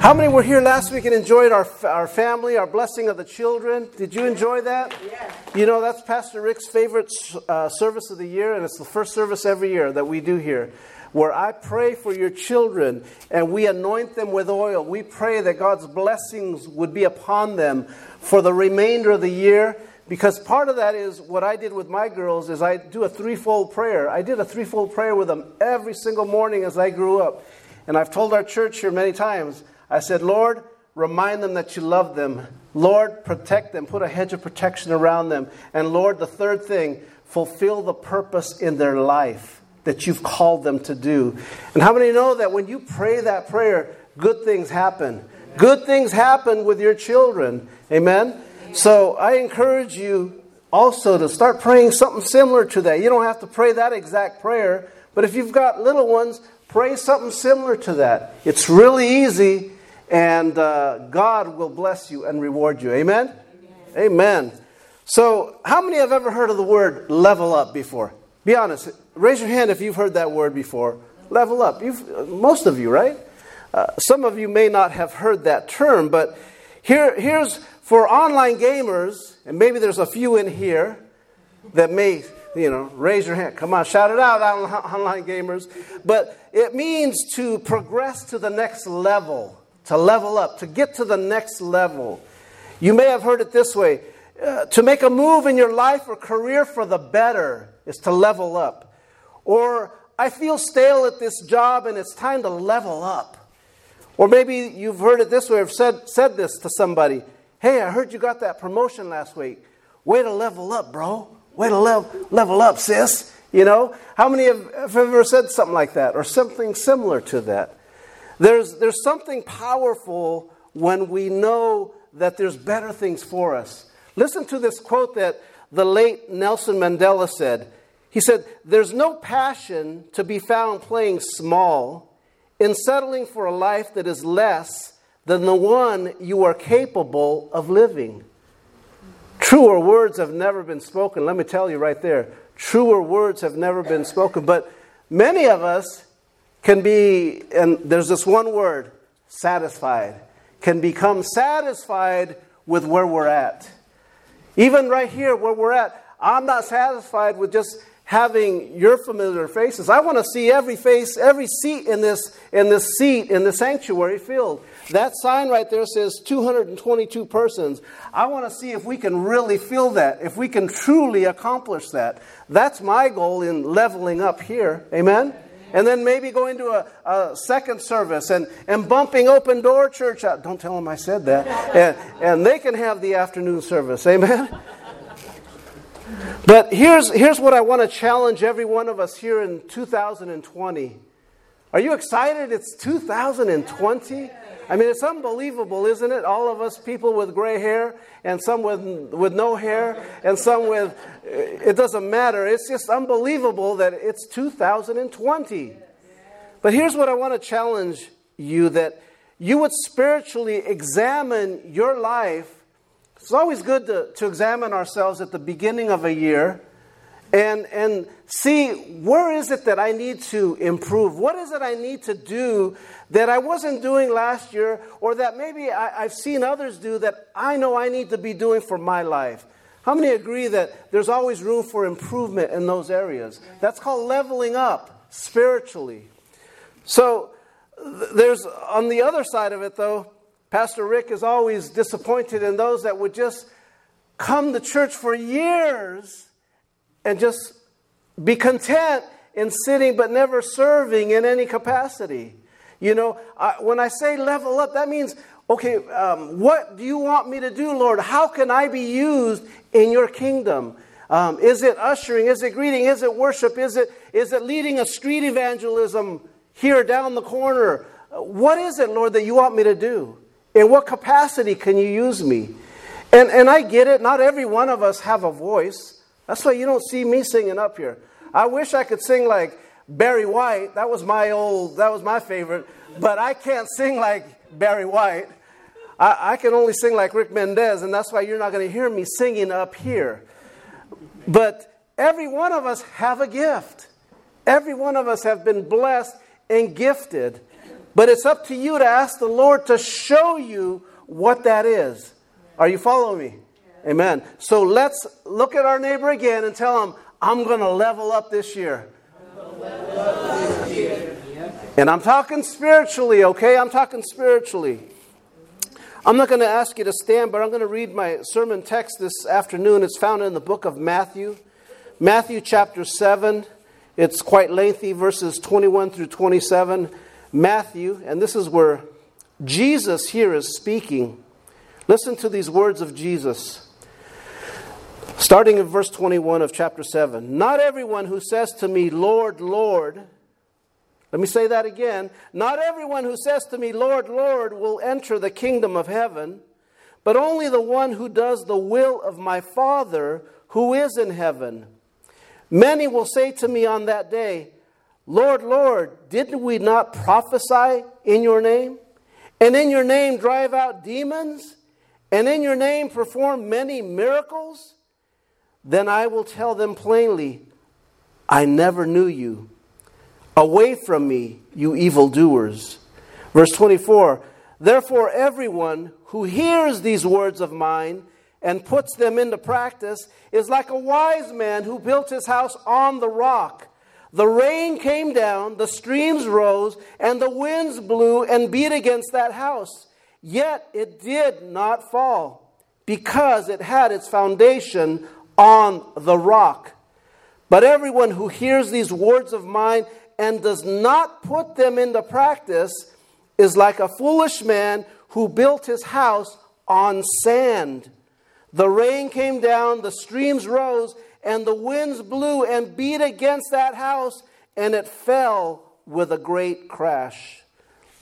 How many were here last week and enjoyed our, our family, our blessing of the children? Did you enjoy that? Yes. You know, that's Pastor Rick's favorite uh, service of the year, and it's the first service every year that we do here, where I pray for your children and we anoint them with oil. We pray that God's blessings would be upon them for the remainder of the year. Because part of that is what I did with my girls is I do a threefold prayer. I did a threefold prayer with them every single morning as I grew up. And I've told our church here many times, I said, Lord, remind them that you love them. Lord, protect them. Put a hedge of protection around them. And Lord, the third thing, fulfill the purpose in their life that you've called them to do. And how many know that when you pray that prayer, good things happen? Good things happen with your children. Amen? So I encourage you also to start praying something similar to that. You don't have to pray that exact prayer, but if you've got little ones, pray something similar to that. It's really easy, and uh, God will bless you and reward you. Amen? Amen? Amen. So, how many have ever heard of the word level up before? Be honest. Raise your hand if you've heard that word before. Level up. You've, most of you, right? Uh, some of you may not have heard that term, but here, here's for online gamers, and maybe there's a few in here that may, you know, raise your hand. Come on, shout it out, online gamers. But it means to progress to the next level, to level up, to get to the next level. You may have heard it this way uh, to make a move in your life or career for the better is to level up. Or I feel stale at this job and it's time to level up. Or maybe you've heard it this way or said, said this to somebody Hey, I heard you got that promotion last week. Way to level up, bro. Way to level, level up, sis. You know, how many have, have ever said something like that or something similar to that? There's, there's something powerful when we know that there's better things for us. Listen to this quote that the late Nelson Mandela said. He said, There's no passion to be found playing small in settling for a life that is less than the one you are capable of living. Truer words have never been spoken. Let me tell you right there. Truer words have never been spoken. But many of us can be, and there's this one word, satisfied, can become satisfied with where we're at. Even right here, where we're at, I'm not satisfied with just having your familiar faces. I want to see every face, every seat in this, in this seat in the sanctuary filled. That sign right there says 222 persons. I want to see if we can really fill that, if we can truly accomplish that. That's my goal in leveling up here. Amen? And then maybe going to a, a second service and, and bumping open door church out. Don't tell them I said that. And, and they can have the afternoon service. Amen? But here's, here's what I want to challenge every one of us here in 2020. Are you excited? It's 2020. I mean, it's unbelievable, isn't it? All of us, people with gray hair, and some with, with no hair, and some with, it doesn't matter. It's just unbelievable that it's 2020. But here's what I want to challenge you that you would spiritually examine your life it's always good to, to examine ourselves at the beginning of a year and, and see where is it that I need to improve? What is it I need to do that I wasn't doing last year or that maybe I, I've seen others do that I know I need to be doing for my life? How many agree that there's always room for improvement in those areas? That's called leveling up spiritually. So, there's on the other side of it, though, Pastor Rick is always disappointed in those that would just come to church for years and just be content in sitting but never serving in any capacity. You know, I, when I say level up, that means, okay, um, what do you want me to do, Lord? How can I be used in your kingdom? Um, is it ushering? Is it greeting? Is it worship? Is it, is it leading a street evangelism here down the corner? What is it, Lord, that you want me to do? In what capacity can you use me? And, and I get it, not every one of us have a voice. That's why you don't see me singing up here. I wish I could sing like Barry White. That was my old, that was my favorite. But I can't sing like Barry White. I, I can only sing like Rick Mendez, and that's why you're not going to hear me singing up here. But every one of us have a gift. Every one of us have been blessed and gifted But it's up to you to ask the Lord to show you what that is. Are you following me? Amen. So let's look at our neighbor again and tell him, I'm going to level up this year. And I'm talking spiritually, okay? I'm talking spiritually. I'm not going to ask you to stand, but I'm going to read my sermon text this afternoon. It's found in the book of Matthew, Matthew chapter 7. It's quite lengthy, verses 21 through 27. Matthew, and this is where Jesus here is speaking. Listen to these words of Jesus. Starting in verse 21 of chapter 7. Not everyone who says to me, Lord, Lord, let me say that again. Not everyone who says to me, Lord, Lord, will enter the kingdom of heaven, but only the one who does the will of my Father who is in heaven. Many will say to me on that day, Lord, Lord, didn't we not prophesy in your name? And in your name drive out demons? And in your name perform many miracles? Then I will tell them plainly, I never knew you. Away from me, you evildoers. Verse 24 Therefore, everyone who hears these words of mine and puts them into practice is like a wise man who built his house on the rock. The rain came down, the streams rose, and the winds blew and beat against that house. Yet it did not fall, because it had its foundation on the rock. But everyone who hears these words of mine and does not put them into practice is like a foolish man who built his house on sand. The rain came down, the streams rose, and the winds blew and beat against that house, and it fell with a great crash.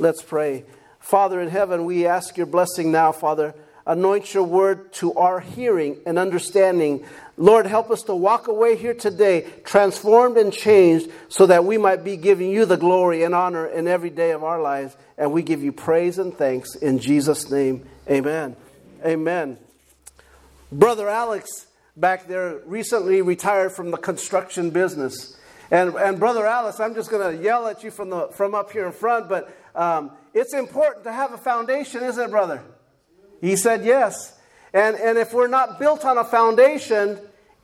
Let's pray. Father in heaven, we ask your blessing now, Father. Anoint your word to our hearing and understanding. Lord, help us to walk away here today transformed and changed so that we might be giving you the glory and honor in every day of our lives. And we give you praise and thanks in Jesus' name. Amen. Amen. Brother Alex back there recently retired from the construction business. And, and Brother Alex, I'm just going to yell at you from, the, from up here in front, but um, it's important to have a foundation, isn't it, brother? He said yes. And, and if we're not built on a foundation,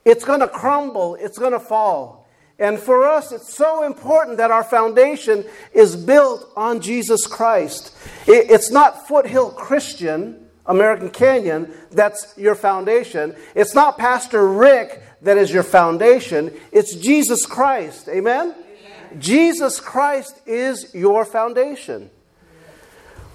it's going to crumble, it's going to fall. And for us, it's so important that our foundation is built on Jesus Christ. It, it's not foothill Christian American Canyon, that's your foundation. It's not Pastor Rick that is your foundation, it's Jesus Christ. Amen? Amen. Jesus Christ is your foundation.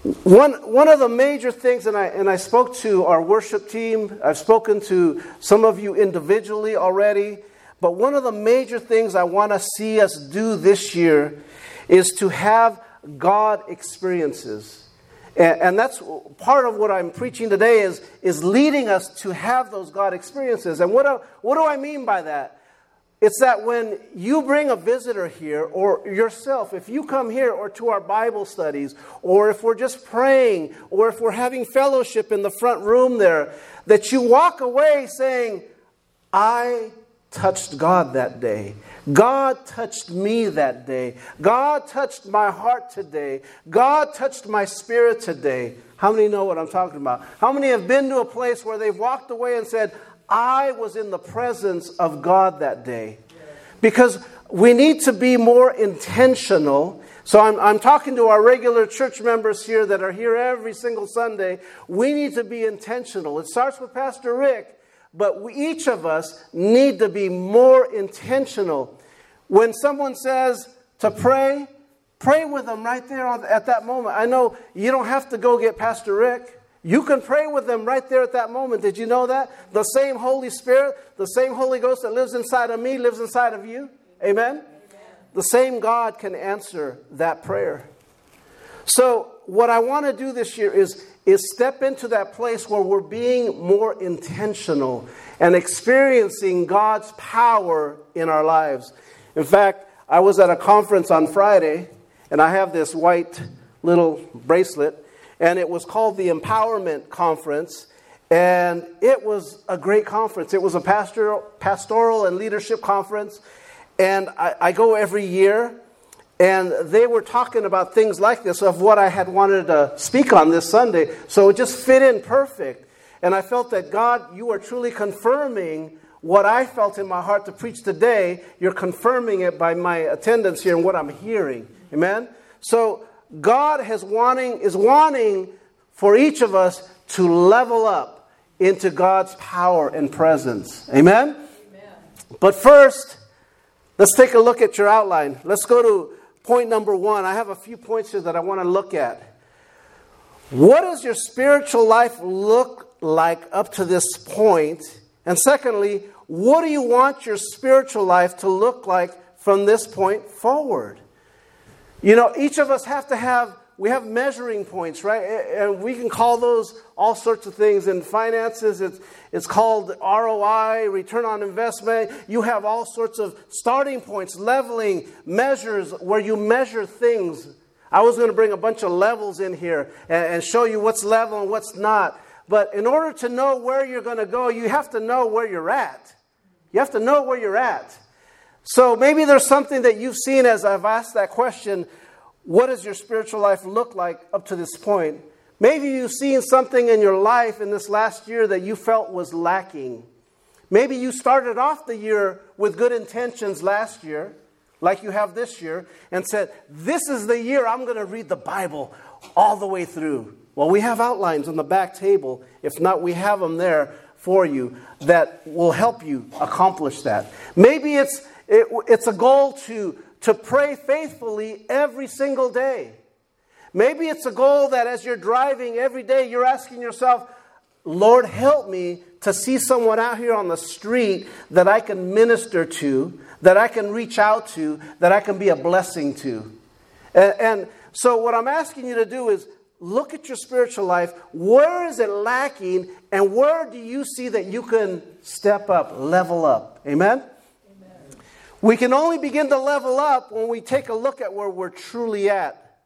One, one of the major things, and I, and I spoke to our worship team, I've spoken to some of you individually already, but one of the major things I want to see us do this year is to have God experiences. And, and that's part of what I'm preaching today is, is leading us to have those God experiences. And what do, what do I mean by that? It's that when you bring a visitor here, or yourself, if you come here or to our Bible studies, or if we're just praying, or if we're having fellowship in the front room there, that you walk away saying, I touched God that day. God touched me that day. God touched my heart today. God touched my spirit today. How many know what I'm talking about? How many have been to a place where they've walked away and said, I was in the presence of God that day? Because we need to be more intentional. So I'm, I'm talking to our regular church members here that are here every single Sunday. We need to be intentional. It starts with Pastor Rick. But we, each of us need to be more intentional. When someone says to pray, pray with them right there at that moment. I know you don't have to go get Pastor Rick. You can pray with them right there at that moment. Did you know that? The same Holy Spirit, the same Holy Ghost that lives inside of me lives inside of you. Amen? Amen. The same God can answer that prayer. So, what I want to do this year is is step into that place where we're being more intentional and experiencing God's power in our lives. In fact, I was at a conference on Friday, and I have this white little bracelet, and it was called the Empowerment Conference. And it was a great conference. It was a pastoral, pastoral and leadership conference. And I, I go every year. And they were talking about things like this of what I had wanted to speak on this Sunday. So it just fit in perfect. And I felt that God, you are truly confirming what I felt in my heart to preach today. You're confirming it by my attendance here and what I'm hearing. Amen? So God has wanting, is wanting for each of us to level up into God's power and presence. Amen? Amen? But first, let's take a look at your outline. Let's go to point number one. I have a few points here that I want to look at. What does your spiritual life look like up to this point? And secondly, what do you want your spiritual life to look like from this point forward? You know, each of us have to have we have measuring points, right? And we can call those all sorts of things. In finances, it's, it's called ROI, return on investment. You have all sorts of starting points, leveling, measures where you measure things. I was going to bring a bunch of levels in here and, and show you what's level and what's not. But in order to know where you're going to go, you have to know where you're at. You have to know where you're at. So maybe there's something that you've seen as I've asked that question what does your spiritual life look like up to this point? Maybe you've seen something in your life in this last year that you felt was lacking. Maybe you started off the year with good intentions last year, like you have this year, and said, This is the year I'm going to read the Bible all the way through. Well, we have outlines on the back table. If not, we have them there for you that will help you accomplish that. Maybe it's, it, it's a goal to to pray faithfully every single day. Maybe it's a goal that as you're driving every day, you're asking yourself, Lord, help me to see someone out here on the street that I can minister to, that I can reach out to, that I can be a blessing to. And, and so, what I'm asking you to do is look at your spiritual life. Where is it lacking, and where do you see that you can step up, level up? Amen? We can only begin to level up when we take a look at where we're truly at.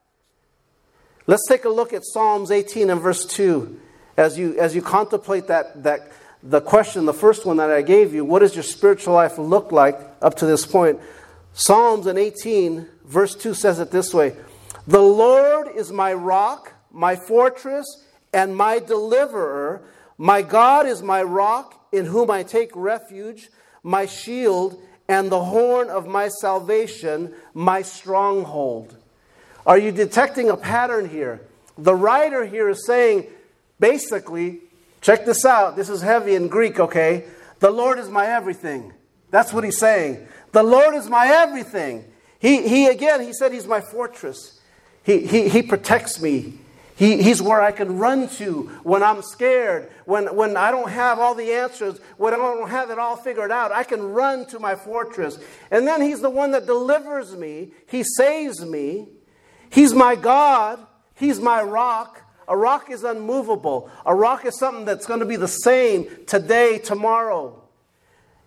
Let's take a look at Psalms 18 and verse 2 as you, as you contemplate that, that, the question, the first one that I gave you, what does your spiritual life look like up to this point? Psalms in 18, verse 2 says it this way The Lord is my rock, my fortress, and my deliverer. My God is my rock, in whom I take refuge, my shield and the horn of my salvation, my stronghold. Are you detecting a pattern here? The writer here is saying, basically, check this out. This is heavy in Greek, okay? The Lord is my everything. That's what he's saying. The Lord is my everything. He, he again, he said he's my fortress. He, he, he protects me. He, he's where I can run to when I'm scared, when, when I don't have all the answers, when I don't have it all figured out. I can run to my fortress. And then He's the one that delivers me, He saves me. He's my God, He's my rock. A rock is unmovable, a rock is something that's going to be the same today, tomorrow.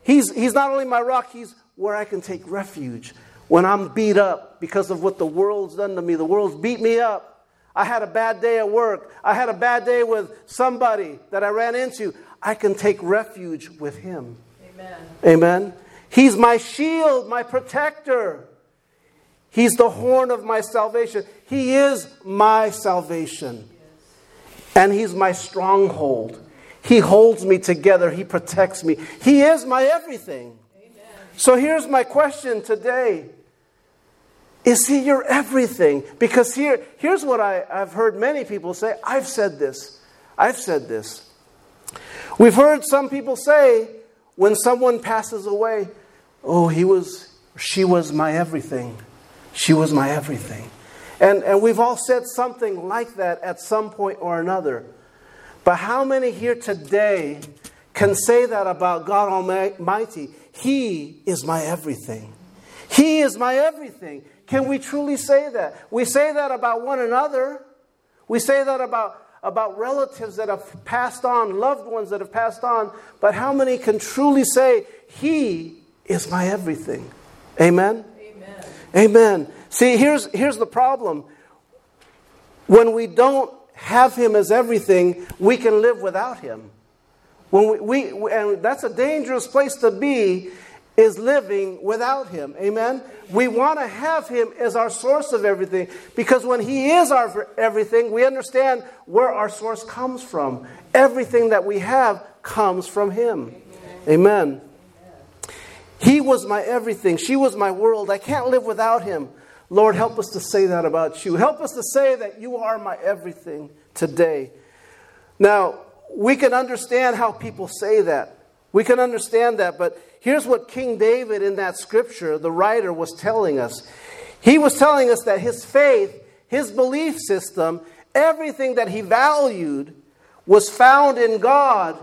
He's, he's not only my rock, He's where I can take refuge when I'm beat up because of what the world's done to me. The world's beat me up. I had a bad day at work. I had a bad day with somebody that I ran into. I can take refuge with Him. Amen. Amen. He's my shield, my protector. He's the horn of my salvation. He is my salvation. And He's my stronghold. He holds me together. He protects me. He is my everything. Amen. So here's my question today is he your everything? Because here, here's what I, I've heard many people say. I've said this. I've said this. We've heard some people say when someone passes away, oh, he was, she was my everything. She was my everything. And, and we've all said something like that at some point or another. But how many here today can say that about God Almighty? He is my everything. He is my everything. Can we truly say that? We say that about one another. We say that about, about relatives that have passed on, loved ones that have passed on. But how many can truly say, He is my everything? Amen? Amen. Amen. See, here's, here's the problem. When we don't have Him as everything, we can live without Him. When we, we, and that's a dangerous place to be is living without Him. Amen? We want to have Him as our source of everything because when He is our everything, we understand where our source comes from. Everything that we have comes from Him. Amen. He was my everything. She was my world. I can't live without Him. Lord, help us to say that about you. Help us to say that you are my everything today. Now, we can understand how people say that. We can understand that, but here's what King David in that scripture, the writer, was telling us. He was telling us that his faith, his belief system, everything that he valued was found in God,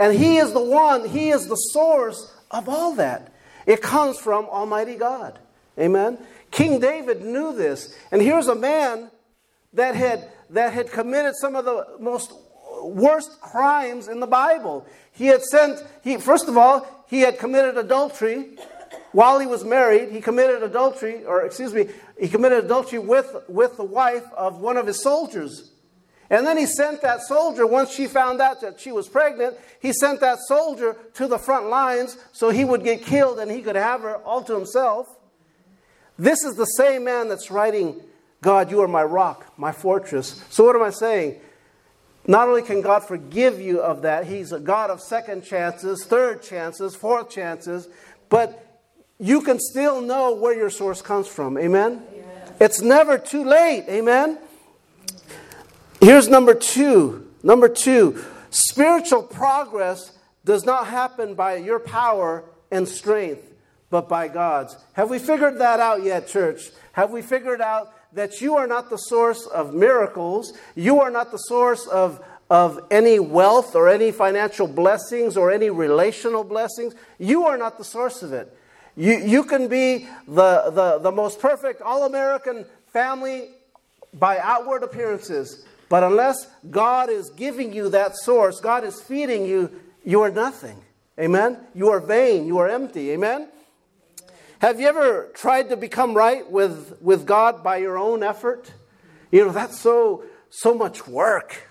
and he is the one, he is the source of all that. It comes from Almighty God. Amen. King David knew this. And here's a man that had, that had committed some of the most worst crimes in the Bible. He had sent, he, first of all, he had committed adultery while he was married. He committed adultery, or excuse me, he committed adultery with, with the wife of one of his soldiers. And then he sent that soldier, once she found out that she was pregnant, he sent that soldier to the front lines so he would get killed and he could have her all to himself. This is the same man that's writing, God, you are my rock, my fortress. So, what am I saying? Not only can God forgive you of that, He's a God of second chances, third chances, fourth chances, but you can still know where your source comes from. Amen? Amen. It's never too late. Amen? Here's number two. Number two spiritual progress does not happen by your power and strength but by God's. Have we figured that out yet, church? Have we figured out that you are not the source of miracles? You are not the source of, of any wealth or any financial blessings or any relational blessings. You are not the source of it. You, you can be the, the, the most perfect all American family by outward appearances, but unless God is giving you that source, God is feeding you, you are nothing. Amen? You are vain, you are empty. Amen? Have you ever tried to become right with, with God by your own effort? You know, that's so, so much work.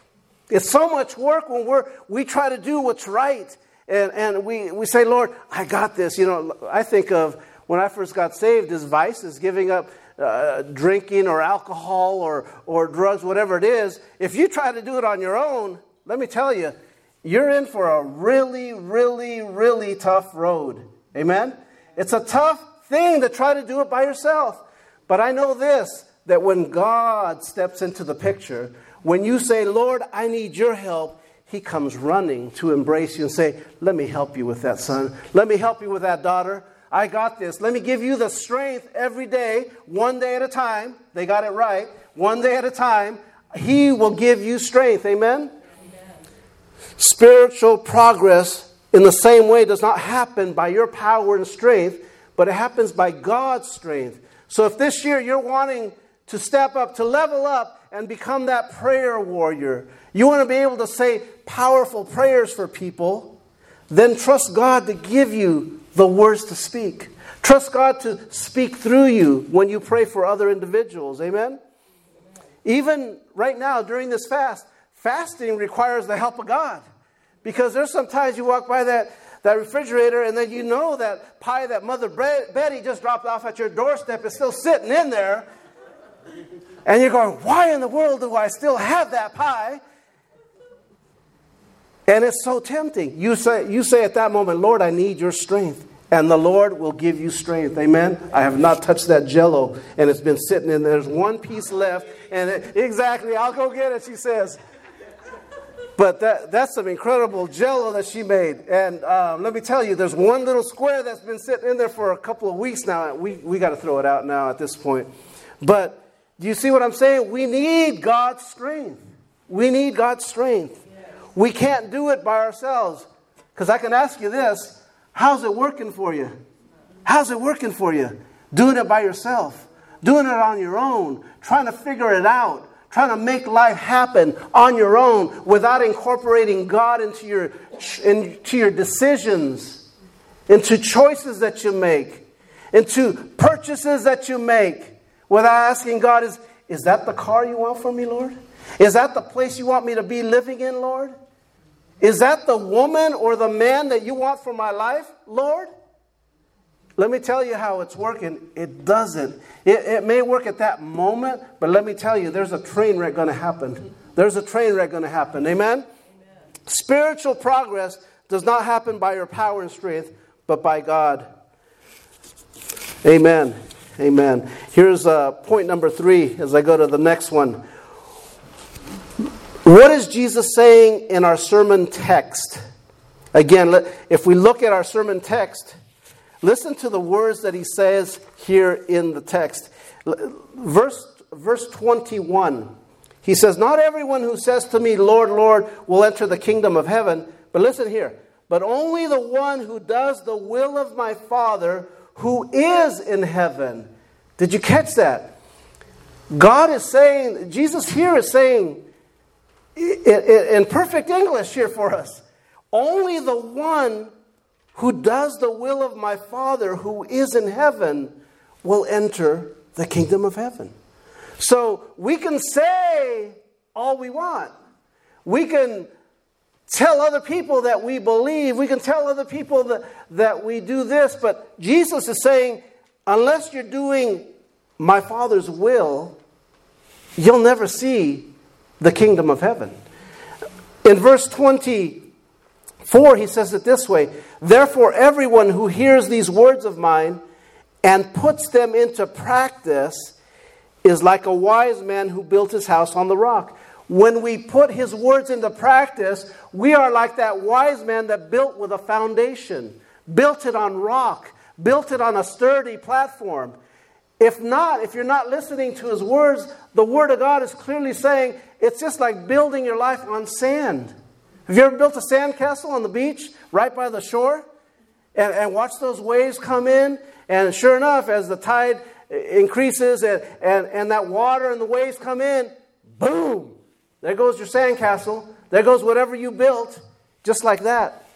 It's so much work when we're, we try to do what's right. And, and we, we say, Lord, I got this. You know, I think of when I first got saved as vices, giving up uh, drinking or alcohol or, or drugs, whatever it is. If you try to do it on your own, let me tell you, you're in for a really, really, really tough road. Amen? It's a tough thing to try to do it by yourself. But I know this that when God steps into the picture, when you say, Lord, I need your help, he comes running to embrace you and say, Let me help you with that, son. Let me help you with that, daughter. I got this. Let me give you the strength every day, one day at a time. They got it right. One day at a time. He will give you strength. Amen? Amen? Spiritual progress in the same way does not happen by your power and strength, but it happens by God's strength. So if this year you're wanting to step up, to level up, and become that prayer warrior, you want to be able to say powerful prayers for people, then trust God to give you the words to speak. Trust God to speak through you when you pray for other individuals. Amen? Even right now during this fast, fasting requires the help of God. Because there's sometimes you walk by that that refrigerator, and then you know that pie that Mother Betty just dropped off at your doorstep is still sitting in there. And you're going, why in the world do I still have that pie? And it's so tempting. You say, you say at that moment, Lord, I need your strength. And the Lord will give you strength. Amen. I have not touched that jello, and it's been sitting in there. There's one piece left. And it, exactly, I'll go get it, she says. But that, that's some incredible jello that she made. And um, let me tell you, there's one little square that's been sitting in there for a couple of weeks now. We, we got to throw it out now at this point. But do you see what I'm saying? We need God's strength. We need God's strength. We can't do it by ourselves. Because I can ask you this how's it working for you? How's it working for you? Doing it by yourself, doing it on your own, trying to figure it out trying to make life happen on your own without incorporating God into your, into your decisions, into choices that you make, into purchases that you make, without asking God, is, is that the car you want for me, Lord? Is that the place you want me to be living in, Lord? Is that the woman or the man that you want for my life, Lord? Let me tell you how it's working. It doesn't. It, it may work at that moment, but let me tell you, there's a train wreck going to happen. There's a train wreck going to happen. Amen? Amen? Spiritual progress does not happen by your power and strength, but by God. Amen. Amen. Here's uh, point number three as I go to the next one. What is Jesus saying in our sermon text? Again, if we look at our sermon text, listen to the words that he says here in the text. Verse, verse 21, he says, Not everyone who says to me, Lord, Lord, will enter the kingdom of heaven. But listen here, but only the one who does the will of my Father who is in heaven. Did you catch that? God is saying, Jesus here is saying, in perfect English here for us. Only the one who does the will of my Father who is in heaven will enter the kingdom of heaven. So we can say all we want. We can tell other people that we believe. We can tell other people that, that we do this. But Jesus is saying, unless you're doing my Father's will, you'll never see the kingdom of heaven. In verse 24, he says it this way Therefore, everyone who hears these words of mine and puts them into practice is like a wise man who built his house on the rock. When we put his words into practice, we are like that wise man that built with a foundation, built it on rock, built it on a sturdy platform. If not, if you're not listening to his words, the word of God is clearly saying it's just like building your life on sand. Have you ever built a sandcastle on the beach right by the shore? And, and watch those waves come in? And sure enough, as the tide increases and, and, and that water and the waves come in, boom, there goes your sandcastle. There goes whatever you built, just like that.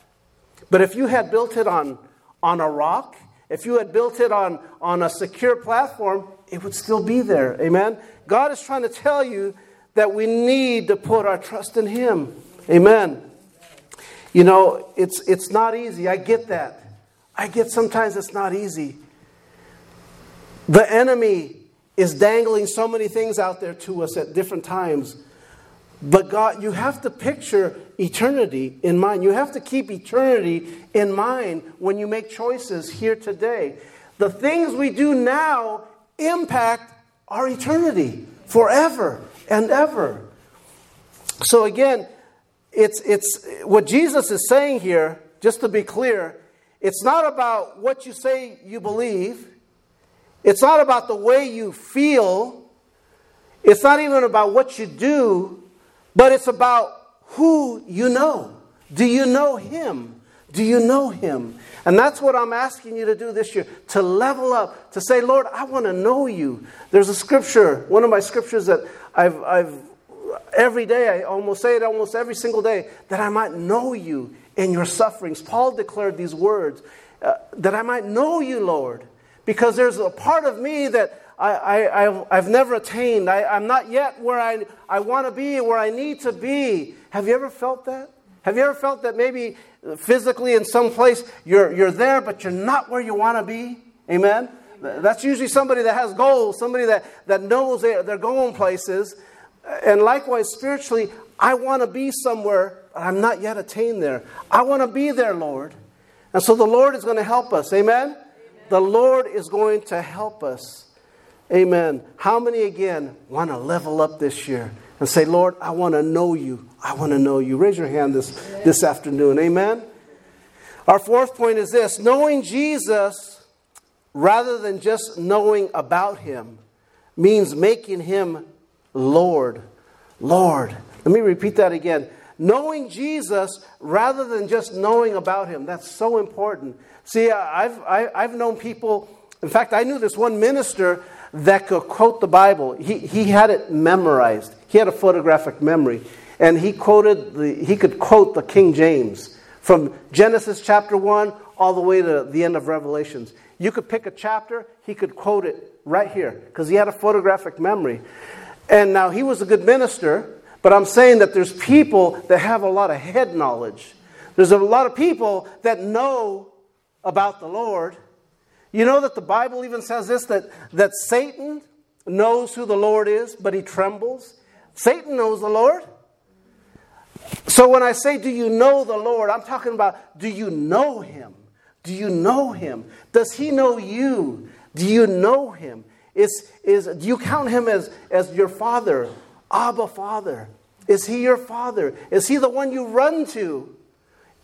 But if you had built it on, on a rock if you had built it on, on a secure platform, it would still be there. Amen? God is trying to tell you that we need to put our trust in Him. Amen. You know, it's, it's not easy. I get that. I get sometimes it's not easy. The enemy is dangling so many things out there to us at different times. But God, you have to picture eternity in mind. You have to keep eternity in mind when you make choices here today. The things we do now impact our eternity forever and ever. So again, it's it's what Jesus is saying here, just to be clear, it's not about what you say you believe. It's not about the way you feel. It's not even about what you do but it's about who you know. Do you know Him? Do you know Him? And that's what I'm asking you to do this year to level up, to say, Lord, I want to know you. There's a scripture, one of my scriptures that I've, I've every day, I almost say it almost every single day, that I might know you in your sufferings. Paul declared these words uh, that I might know you, Lord, because there's a part of me that I, I've never attained. I, I'm not yet where I, I want to be, where I need to be. Have you ever felt that? Have you ever felt that maybe physically in some place you're, you're there, but you're not where you want to be? Amen? That's usually somebody that has goals, somebody that, that knows they're, they're going places. And likewise, spiritually, I want to be somewhere, but I'm not yet attained there. I want to be there, Lord. And so the Lord is going to help us. Amen? Amen? The Lord is going to help us. Amen. How many again want to level up this year and say, Lord, I want to know you. I want to know you. Raise your hand this, this afternoon. Amen. Our fourth point is this knowing Jesus rather than just knowing about him means making him Lord. Lord. Let me repeat that again. Knowing Jesus rather than just knowing about him. That's so important. See, I've, I, have i have known people, in fact, I knew this one minister that could quote the Bible. He, he had it memorized. He had a photographic memory. And he quoted the, he could quote the King James from Genesis chapter 1 all the way to the end of Revelations. You could pick a chapter, he could quote it right here because he had a photographic memory. And now he was a good minister, but I'm saying that there's people that have a lot of head knowledge. There's a lot of people that know about the Lord, You know that the Bible even says this that, that Satan knows who the Lord is, but he trembles. Satan knows the Lord. So when I say, Do you know the Lord? I'm talking about, Do you know him? Do you know him? Does he know you? Do you know him? Is, is, do you count him as, as your father? Abba, Father. Is he your father? Is he the one you run to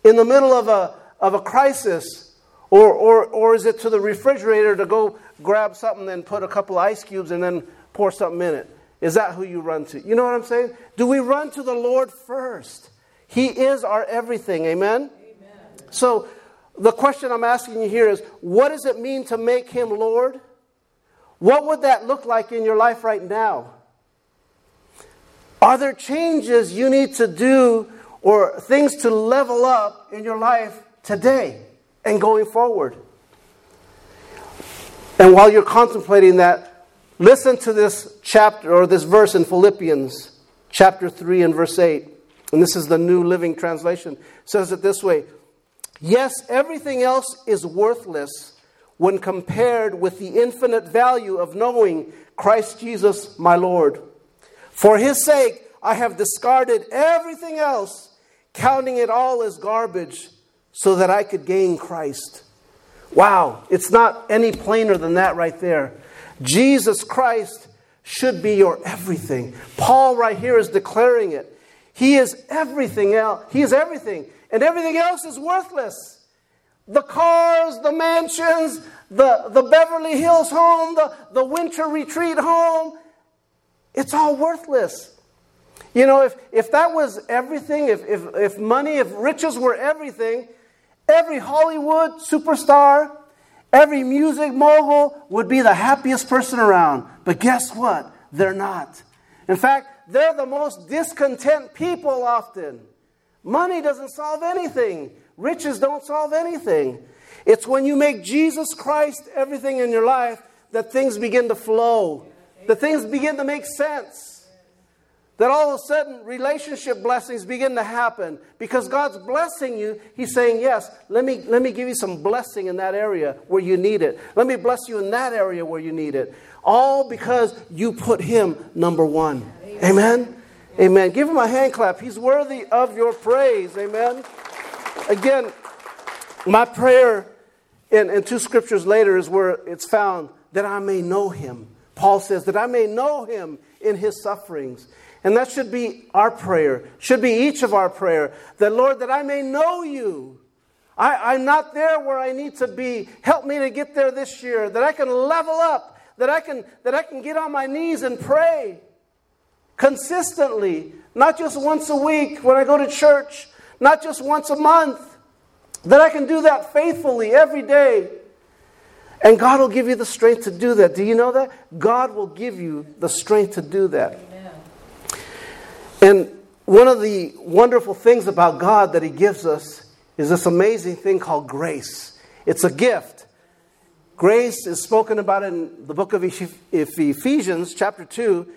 in the middle of a, of a crisis? Or, or, or is it to the refrigerator to go grab something and put a couple ice cubes and then pour something in it? Is that who you run to? You know what I'm saying? Do we run to the Lord first? He is our everything. Amen? Amen. So, the question I'm asking you here is what does it mean to make him Lord? What would that look like in your life right now? Are there changes you need to do or things to level up in your life today and going forward? And while you're contemplating that, listen to this chapter or this verse in Philippians chapter 3 and verse 8. And this is the New Living Translation. It says it this way Yes, everything else is worthless when compared with the infinite value of knowing Christ Jesus, my Lord. For his sake, I have discarded everything else, counting it all as garbage, so that I could gain Christ. Wow, it's not any plainer than that right there. Jesus Christ should be your everything. Paul, right here, is declaring it. He is everything else. He is everything, and everything else is worthless the cars, the mansions, the, the Beverly Hills home, the, the winter retreat home. It's all worthless. You know, if, if that was everything, if, if, if money, if riches were everything, every Hollywood superstar, every music mogul would be the happiest person around. But guess what? They're not. In fact, they're the most discontent people often. Money doesn't solve anything. Riches don't solve anything. It's when you make Jesus Christ everything in your life that things begin to flow, that things begin to make sense. That all of a sudden relationship blessings begin to happen because God's blessing you. He's saying, Yes, let me, let me give you some blessing in that area where you need it. Let me bless you in that area where you need it. All because you put Him number one. Amen? Amen. Give Him a hand clap. He's worthy of your praise. Amen. Again, my prayer in, in two scriptures later is where it's found that I may know him. Paul says that I may know him in his sufferings. And that should be our prayer, should be each of our prayer. That, Lord, that I may know you. I, I'm not there where I need to be. Help me to get there this year. That I can level up. That I can, that I can get on my knees and pray consistently, not just once a week when I go to church, not just once a month. That I can do that faithfully every day. And God will give you the strength to do that. Do you know that? God will give you the strength to do that. Amen. And one of the wonderful things about God that He gives us is this amazing thing called grace. It's a gift. Grace is spoken about in the book of Ephesians, chapter 2,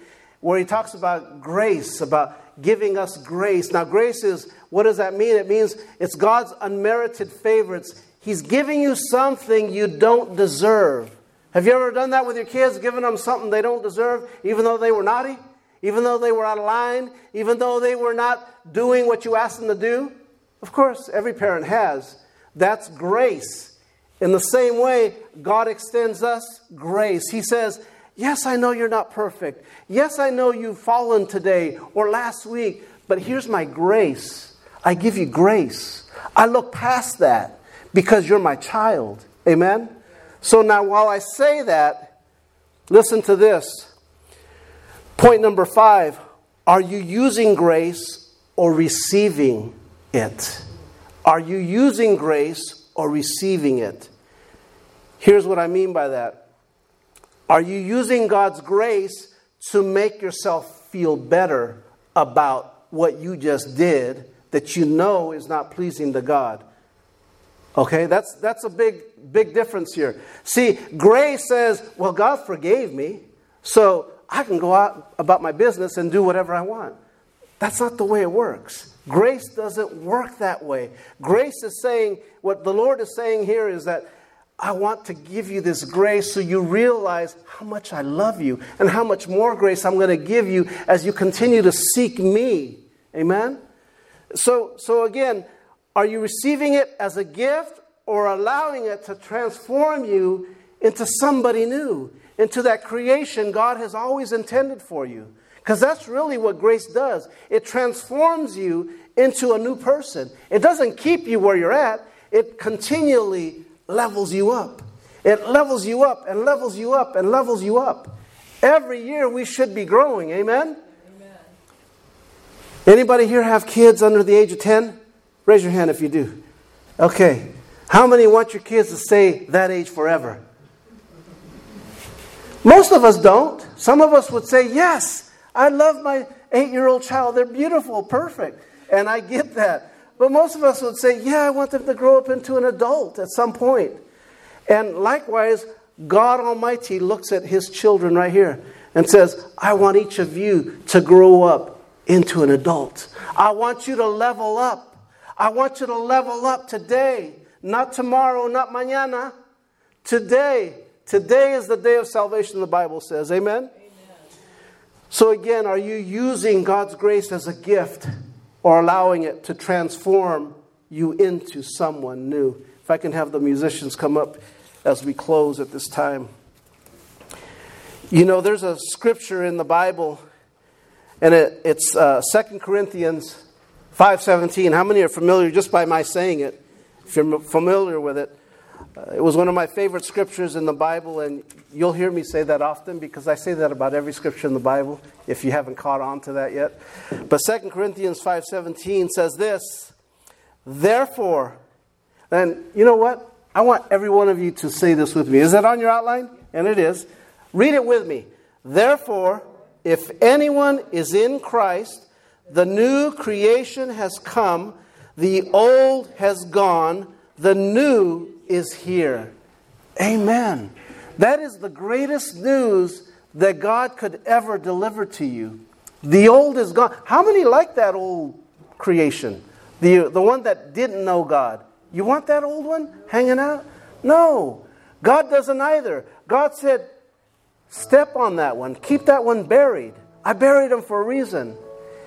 where he talks about grace, about giving us grace. Now, grace is what does that mean? It means it's God's unmerited favorites. He's giving you something you don't deserve. Have you ever done that with your kids, giving them something they don't deserve, even though they were naughty, even though they were out of line, even though they were not doing what you asked them to do? Of course, every parent has. That's grace. In the same way, God extends us grace. He says, Yes, I know you're not perfect. Yes, I know you've fallen today or last week, but here's my grace. I give you grace. I look past that because you're my child. Amen? So now, while I say that, listen to this. Point number five Are you using grace or receiving it? Are you using grace or receiving it? Here's what I mean by that. Are you using God's grace to make yourself feel better about what you just did that you know is not pleasing to God. Okay, that's, that's a big, big difference here. See, grace says, well, God forgave me, so I can go out about my business and do whatever I want. That's not the way it works. Grace doesn't work that way. Grace is saying, what the Lord is saying here is that I want to give you this grace so you realize how much I love you and how much more grace I'm going to give you as you continue to seek me. Amen? So, so again, are you receiving it as a gift or allowing it to transform you into somebody new, into that creation God has always intended for you? Because that's really what grace does. It transforms you into a new person. It doesn't keep you where you're at, it continually levels you up. It levels you up and levels you up and levels you up. Every year we should be growing. Amen? Anybody here have kids under the age of 10? Raise your hand if you do. Okay. How many want your kids to stay that age forever? Most of us don't. Some of us would say, Yes, I love my eight year old child. They're beautiful, perfect. And I get that. But most of us would say, Yeah, I want them to grow up into an adult at some point. And likewise, God Almighty looks at His children right here and says, I want each of you to grow up into an adult. I want you to level up. I want you to level up today, not tomorrow, not mañana. Today. Today is the day of salvation, the Bible says. Amen? Amen? So, again, are you using God's grace as a gift or allowing it to transform you into someone new? If I can have the musicians come up as we close at this time. You know, there's a scripture in the Bible, and it, it's uh, 2 Corinthians 5.17. How many are familiar just by my saying it? If you're familiar with it. Uh, it was one of my favorite scriptures in the Bible, and you'll hear me say that often because I say that about every scripture in the Bible, if you haven't caught on to that yet. But 2 Corinthians 5.17 says this, Therefore, and you know what? I want every one of you to say this with me. Is that on your outline? And it is. Read it with me. Therefore, if anyone is in Christ, the new creation has come, the old has gone, the new is here. Amen. That is the greatest news that God could ever deliver to you. The old is gone. How many like that old creation? The, the one that didn't know God. You want that old one hanging out? No. God doesn't either. God said, step on that one, keep that one buried. I buried him for a reason.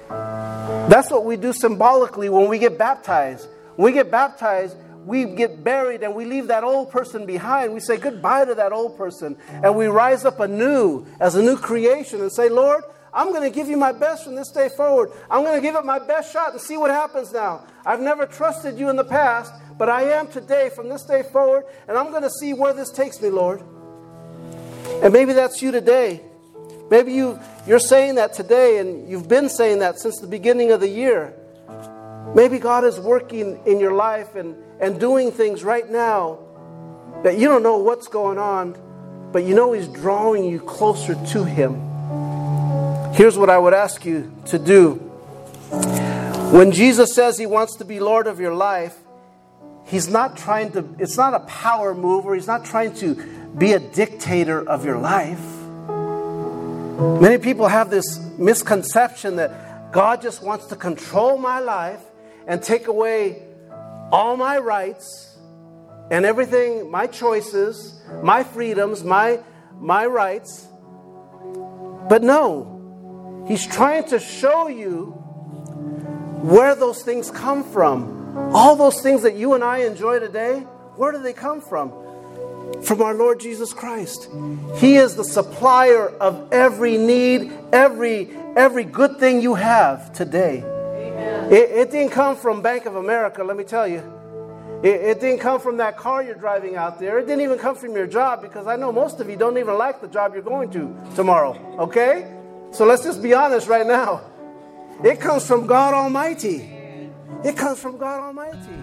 That's what we do symbolically when we get baptized. When we get baptized, we get buried and we leave that old person behind. We say goodbye to that old person and we rise up anew as a new creation and say, Lord, I'm going to give you my best from this day forward. I'm going to give it my best shot and see what happens now. I've never trusted you in the past, but I am today from this day forward, and I'm going to see where this takes me, Lord. And maybe that's you today. Maybe you, you're saying that today, and you've been saying that since the beginning of the year. Maybe God is working in your life and, and doing things right now that you don't know what's going on, but you know He's drawing you closer to Him. Here's what I would ask you to do. When Jesus says He wants to be Lord of your life, He's not trying to, it's not a power move, or He's not trying to be a dictator of your life. Many people have this misconception that God just wants to control my life and take away all my rights and everything, my choices, my freedoms, my, my rights. But no, He's trying to show you where those things come from. All those things that you and I enjoy today, where do they come from? From our Lord Jesus Christ. He is the supplier of every need, every, every good thing you have today. It, it, didn't come from Bank of America, let me tell you. It, it didn't come from that car you're driving out there. It didn't even come from your job because I know most of you don't even like the job you're going to tomorrow, okay? So let's just be honest right now. It comes from God Almighty. It comes from God Almighty.